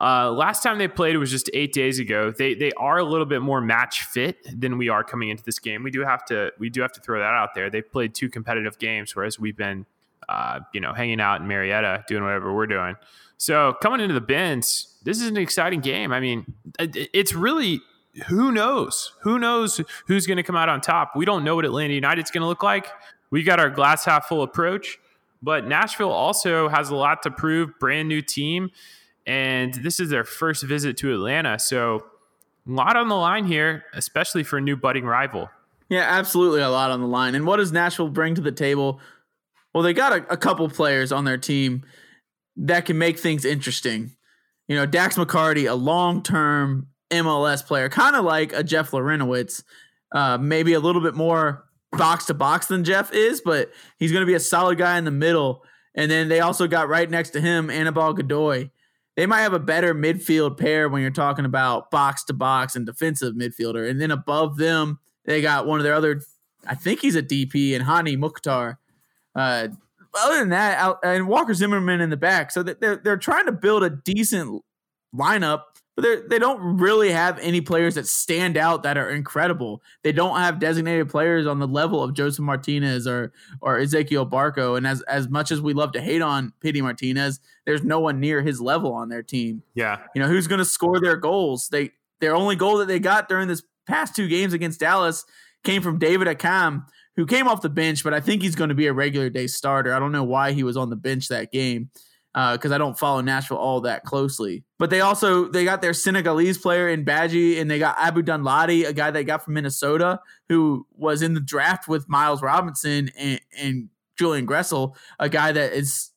uh, last time they played was just eight days ago. They they are a little bit more match fit than we are coming into this game. We do have to we do have to throw that out there. They've played two competitive games, whereas we've been uh, you know hanging out in Marietta doing whatever we're doing. So coming into the Benz, this is an exciting game. I mean, it's really who knows who knows who's going to come out on top. We don't know what Atlanta United's going to look like. We got our glass half full approach, but Nashville also has a lot to prove. Brand new team and this is their first visit to Atlanta. So, a lot on the line here, especially for a new budding rival. Yeah, absolutely a lot on the line. And what does Nashville bring to the table? Well, they got a, a couple players on their team that can make things interesting. You know, Dax McCarty, a long term MLS player, kind of like a Jeff Larentowicz, uh, maybe a little bit more box to box than Jeff is, but he's going to be a solid guy in the middle. And then they also got right next to him Anibal Godoy, they might have a better midfield pair when you're talking about box to box and defensive midfielder. And then above them, they got one of their other, I think he's a DP, and Hany Mukhtar. Uh, other than that, and Walker Zimmerman in the back. So they're they're trying to build a decent lineup but they they don't really have any players that stand out that are incredible. They don't have designated players on the level of Josef Martinez or or Ezequiel Barco. And as as much as we love to hate on Pity Martinez, there's no one near his level on their team. Yeah, you know who's going to score their goals? They their only goal that they got during this past two games against Dallas came from David Accam, who came off the bench, but I think he's going to be a regular day starter. I don't know why he was on the bench that game because uh, I don't follow Nashville all that closely. But they also they got their Senegalese player in Badji, and they got Abu Danladi, a guy they got from Minnesota, who was in the draft with Miles Robinson and, and Julian Gressel, a guy that is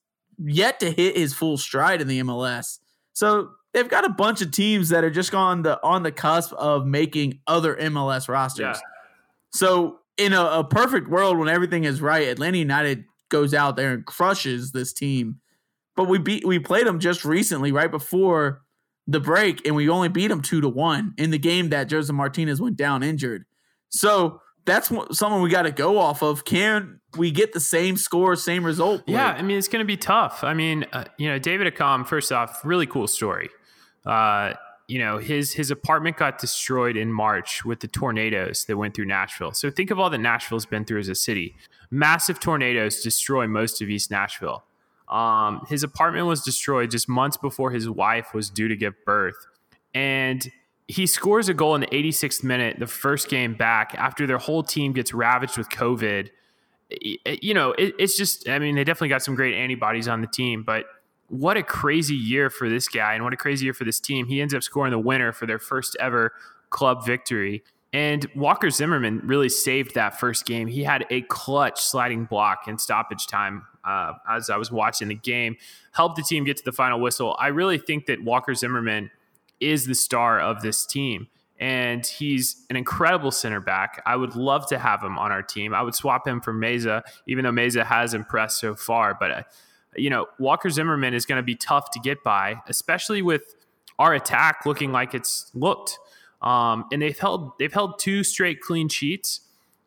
yet to hit his full stride in the MLS. So they've got a bunch of teams that are just on the on the cusp of making other MLS rosters. Yeah. So in a, a perfect world, when everything is right, Atlanta United goes out there and crushes this team but we beat we played them just recently, right before the break, and we only beat them two to one in the game that Jose Martinez went down injured. So that's someone we got to go off of. Can we get the same score, same result? Yeah, I mean it's going to be tough. I mean, uh, you know, David Accam. First off, really cool story. Uh, you know, his his apartment got destroyed in March with the tornadoes that went through Nashville. So think of all that Nashville's been through as a city. Massive tornadoes destroy most of East Nashville. Um, his apartment was destroyed just months before his wife was due to give birth. And he scores a goal in the 86th minute, the first game back, after their whole team gets ravaged with COVID. You know, it, it's just, I mean, they definitely got some great antibodies on the team, but what a crazy year for this guy and what a crazy year for this team. He ends up scoring the winner for their first ever club victory. And Walker Zimmerman really saved that first game. He had a clutch sliding block in stoppage time uh, as I was watching the game, helped the team get to the final whistle. I really think that Walker Zimmerman is the star of this team. And he's an incredible center back. I would love to have him on our team. I would swap him for Meza, even though Meza has impressed so far. But, uh, you know, Walker Zimmerman is going to be tough to get by, especially with our attack looking like it's looked. Um, and they've held they've held two straight clean sheets.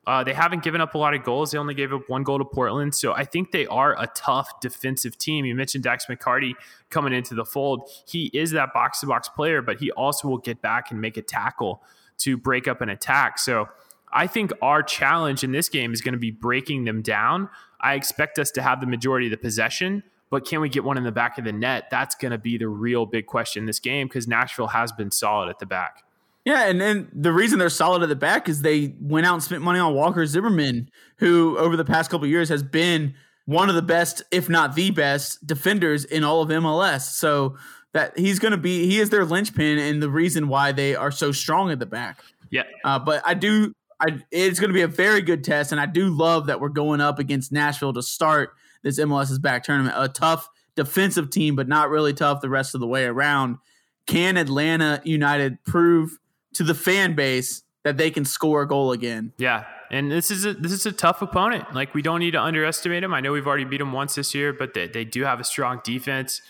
Uh, they haven't given up a lot of goals. They only gave up one goal to Portland. So I think they are a tough defensive team. You mentioned Dax McCarty coming into the fold. He is that box to box player, but he also will get back and make a tackle to break up an attack. So I think our challenge in this game is going to be breaking them down. I expect us to have the majority of the possession, but can we get one in the back of the net? That's going to be the real big question in this game because Nashville has been solid at the back. Yeah, and then the reason they're solid at the back is they went out and spent money on Walker Zimmerman, who over the past couple years has been one of the best, if not the best, defenders in all of MLS. So that he's going to be, he is their linchpin and the reason why they are so strong at the back. Yeah. Uh, but I do, I it's going to be a very good test, and I do love that we're going up against Nashville to start this MLS's back tournament. A tough defensive team, but not really tough the rest of the way around. Can Atlanta United prove? To the fan base that they can score a goal again. Yeah. And this is a this is a tough opponent. Like we don't need to underestimate them. I know we've already beat them once this year, but they, they do have a strong defense.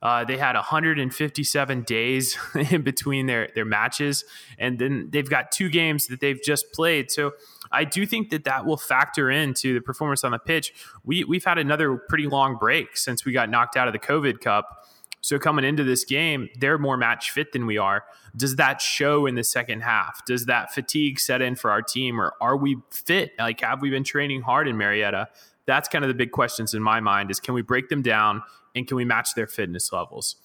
Uh, they had 157 days in between their their matches, and then they've got two games that they've just played. So I do think that that will factor into the performance on the pitch. We we've had another pretty long break since we got knocked out of the COVID Cup. So coming into this game, they're more match fit than we are. Does that show in the second half? Does that fatigue set in for our team, or are we fit? Like, have we been training hard in Marietta? That's kind of the big questions in my mind: is can we break them down and can we match their fitness levels?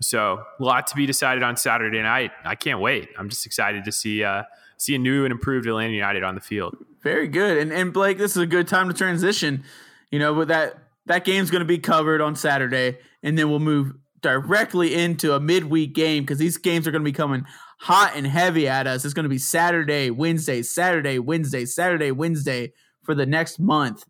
So a lot to be decided on Saturday night. I can't wait. I'm just excited to see uh, see a new and improved Atlanta United on the field. Very good. And and Blake, this is a good time to transition. You know, but that that game's going to be covered on Saturday, and then we'll move directly into a midweek game because these games are going to be coming hot and heavy at us. It's going to be Saturday, Wednesday, Saturday, Wednesday, Saturday, Wednesday for the next month.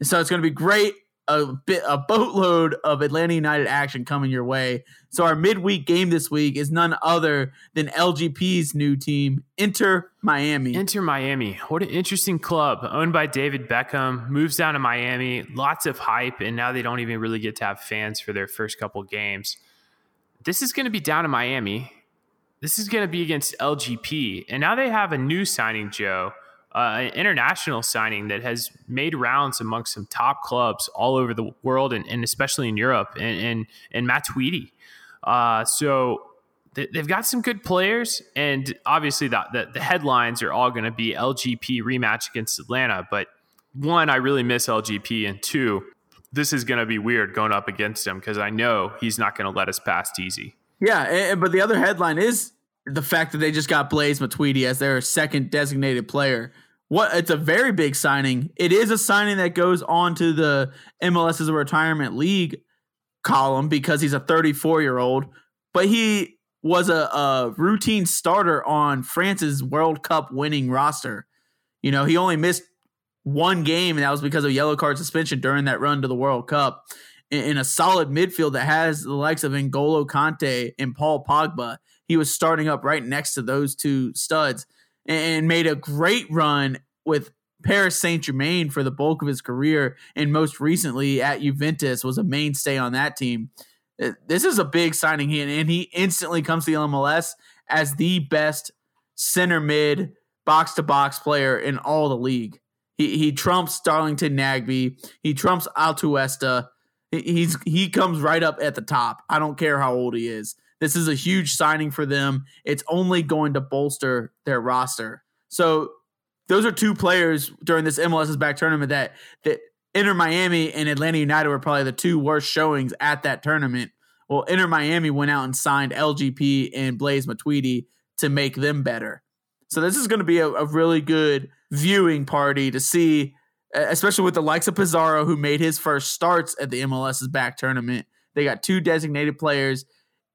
And so it's going to be great. A bit, a boatload of Atlanta United action coming your way. So our midweek game this week is none other than LGP's new team, Inter Miami. Inter Miami. What an interesting club. Owned by David Beckham. Moves down to Miami. Lots of hype, and now they don't even really get to have fans for their first couple games. This is going to be down in Miami. This is going to be against LGP. And now they have a new signing, Joe uh, international signing that has made rounds amongst some top clubs all over the world and, and especially in Europe and and, and Matuidi. Uh, so they, have got some good players, and obviously the, the, the headlines are all going to be LGP rematch against Atlanta. But one, I really miss LGP, and two, this is going to be weird going up against him because I know he's not going to let us past easy. Yeah, but the other headline is the fact that they just got Blaise Matuidi as their second designated player. What it's a very big signing. It is a signing that goes on to the MLS's retirement league column because he's a 34 year old, but he was a, a routine starter on France's World Cup winning roster. You know, he only missed one game, and that was because of yellow card suspension during that run to the World Cup. In, in a solid midfield that has the likes of N'Golo Kanté and Paul Pogba, he was starting up right next to those two studs and made a great run with Paris Saint Germain for the bulk of his career, and most recently at Juventus was a mainstay on that team. Uh, this is a big signing, and he instantly comes to the MLS as the best center mid box to box player in all the league. He he trumps Darlington Nagbe. He trumps Atuesta. He's he comes right up at the top. I don't care how old he is. This is a huge signing for them. It's only going to bolster their roster. So those are two players during this MLS's back tournament that that Inter Miami and Atlanta United were probably the two worst showings at that tournament. Well, Inter Miami went out and signed LGP and Blaise Matuidi to make them better. So this is going to be a, a really good viewing party to see, especially with the likes of Pizarro, who made his first starts at the MLS's back tournament. They got two designated players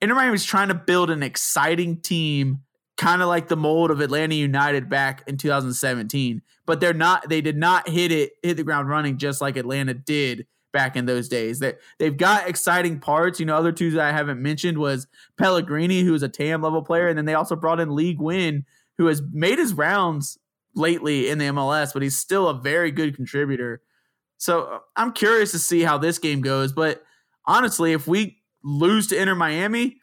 Inter Miami was trying to build an exciting team, kind of like the mold of Atlanta United back in 2017. But they're not. They did not hit it hit the ground running just like Atlanta did back in those days. That they've got exciting parts. You know, other two that I haven't mentioned was Pellegrini, who is a TAM level player, and then they also brought in Lee Nguyen, who has made his rounds lately in the MLS, but he's still a very good contributor. So I'm curious to see how this game goes. But honestly, if we lose to Inter Miami,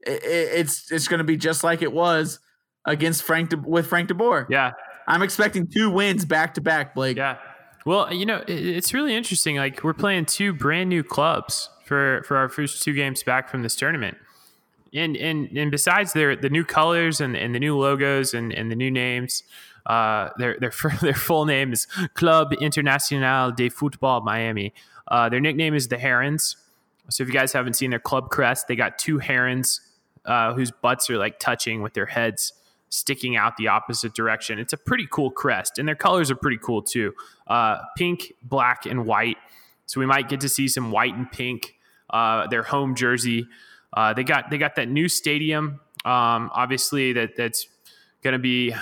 it, it's it's going to be just like it was against Frank De, with Frank De Boer. Yeah, I'm expecting two wins back to back, Blake. Yeah. Well, you know, it's really interesting. Like we're playing two brand new clubs for for our first two games back from this tournament. And and and besides their the new colors and, and the new logos and, and the new names, uh, their their their full name is Club Internacional de Football Miami. Uh, their nickname is the Herons. So if you guys haven't seen their club crest, they got two herons uh, whose butts are like touching with their heads sticking out the opposite direction. It's a pretty cool crest, and their colors are pretty cool too. Uh, pink, black, and white. So we might get to see some white and pink. Uh, their home jersey. Uh, they got they got that new stadium. Um, obviously, that that's going to be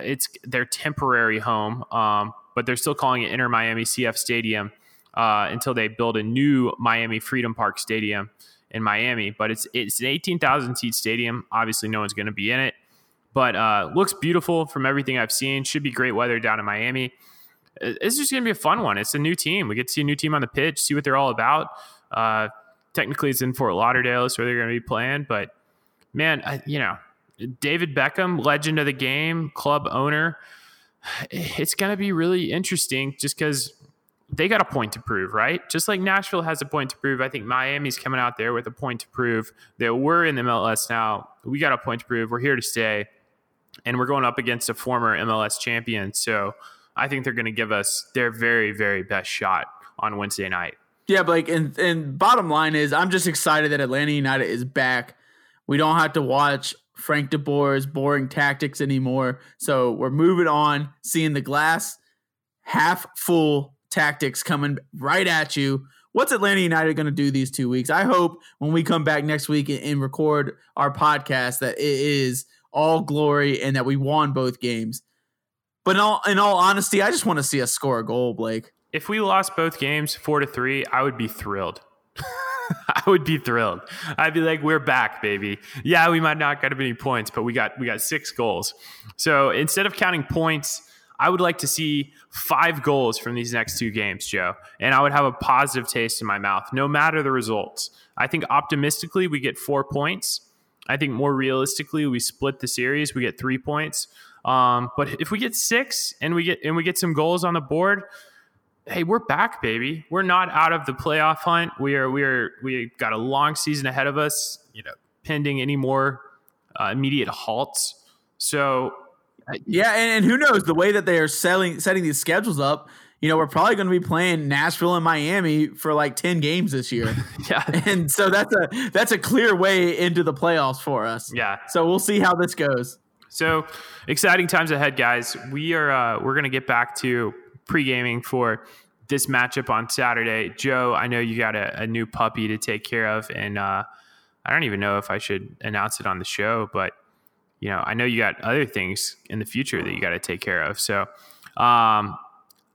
it's their temporary home, um, but they're still calling it Inter Miami CF Stadium uh, until they build a new Miami Freedom Park Stadium in Miami. But it's it's an 18,000 seat stadium. Obviously, no one's going to be in it, but uh, looks beautiful from everything I've seen. Should be great weather down in Miami. It's just going to be a fun one. It's a new team. We get to see a new team on the pitch, see what they're all about. Uh, technically it's in Fort Lauderdale, so they're going to be playing. But man, I, you know, David Beckham, legend of the game, club owner. It's going to be really interesting just because they got a point to prove, right? Just like Nashville has a point to prove. I think Miami's coming out there with a point to prove that we're in the MLS now. We got a point to prove. We're here to stay. And we're going up against a former MLS champion. So I think they're going to give us their very, very best shot on Wednesday night. Yeah, Blake, and and bottom line is I'm just excited that Atlanta United is back. We don't have to watch Frank DeBoer's boring tactics anymore. So we're moving on, seeing the glass half full tactics coming right at you. What's Atlanta United going to do these two weeks? I hope when we come back next week and record our podcast that it is all glory and that we won both games. But in all, in all honesty, I just want to see us score a goal, Blake. If we lost both games four to three, I would be thrilled. I would be thrilled. I'd be like, "We're back, baby." Yeah, we might not get any points, but we got we got six goals. So instead of counting points, I would like to see five goals from these next two games, Joe, and I would have a positive taste in my mouth, no matter the results. I think optimistically we get four points. I think more realistically we split the series, we get three points. Um, but if we get six and we get and we get some goals on the board, hey, we're back, baby. We're not out of the playoff hunt. We are we are we got a long season ahead of us. You know, pending any more uh, immediate halts. So yeah, and, and who knows the way that they are selling setting these schedules up. You know, we're probably going to be playing Nashville and Miami for like ten games this year. yeah, and so that's a that's a clear way into the playoffs for us. Yeah. So we'll see how this goes. So exciting times ahead, guys. We are uh, we're going to get back to pre gaming for this matchup on Saturday. Joe, I know you got a, a new puppy to take care of, and uh, I don't even know if I should announce it on the show, but you know, I know you got other things in the future that you got to take care of. So, um,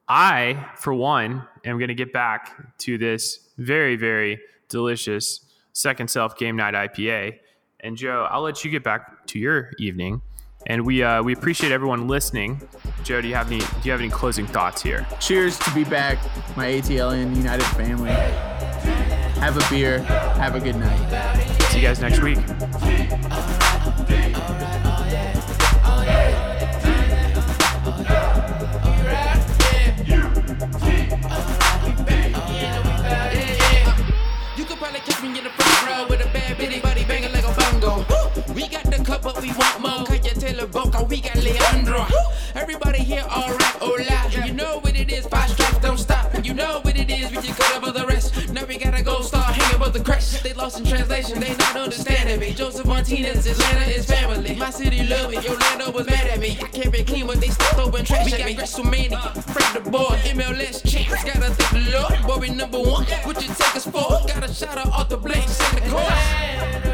I, for one, am going to get back to this very, very delicious Second Self Game Night IPA. And Joe, I'll let you get back to your evening. And we uh, we appreciate everyone listening. Joe, do you have any do you have any closing thoughts here? Cheers to be back, my ATLian United family. Have a beer. Have a good night. See you guys next week. We got Leandro. Everybody here, alright, hola. Oh, you know what it is, five strikes, don't stop. You know what it is, we just cut over the rest. Now we gotta go start hanging above the crest. They lost in translation, they not understanding me. Josef Martinez, Atlanta is family. My city love me, Orlando was mad at me. I can't be clean, but they still throwing trash we at me. WrestleMania, Frank the boy, MLS champs. Gotta thank the Lord, boy, we number one. What you take us for? Got a shout out off the blade, Santa Claus.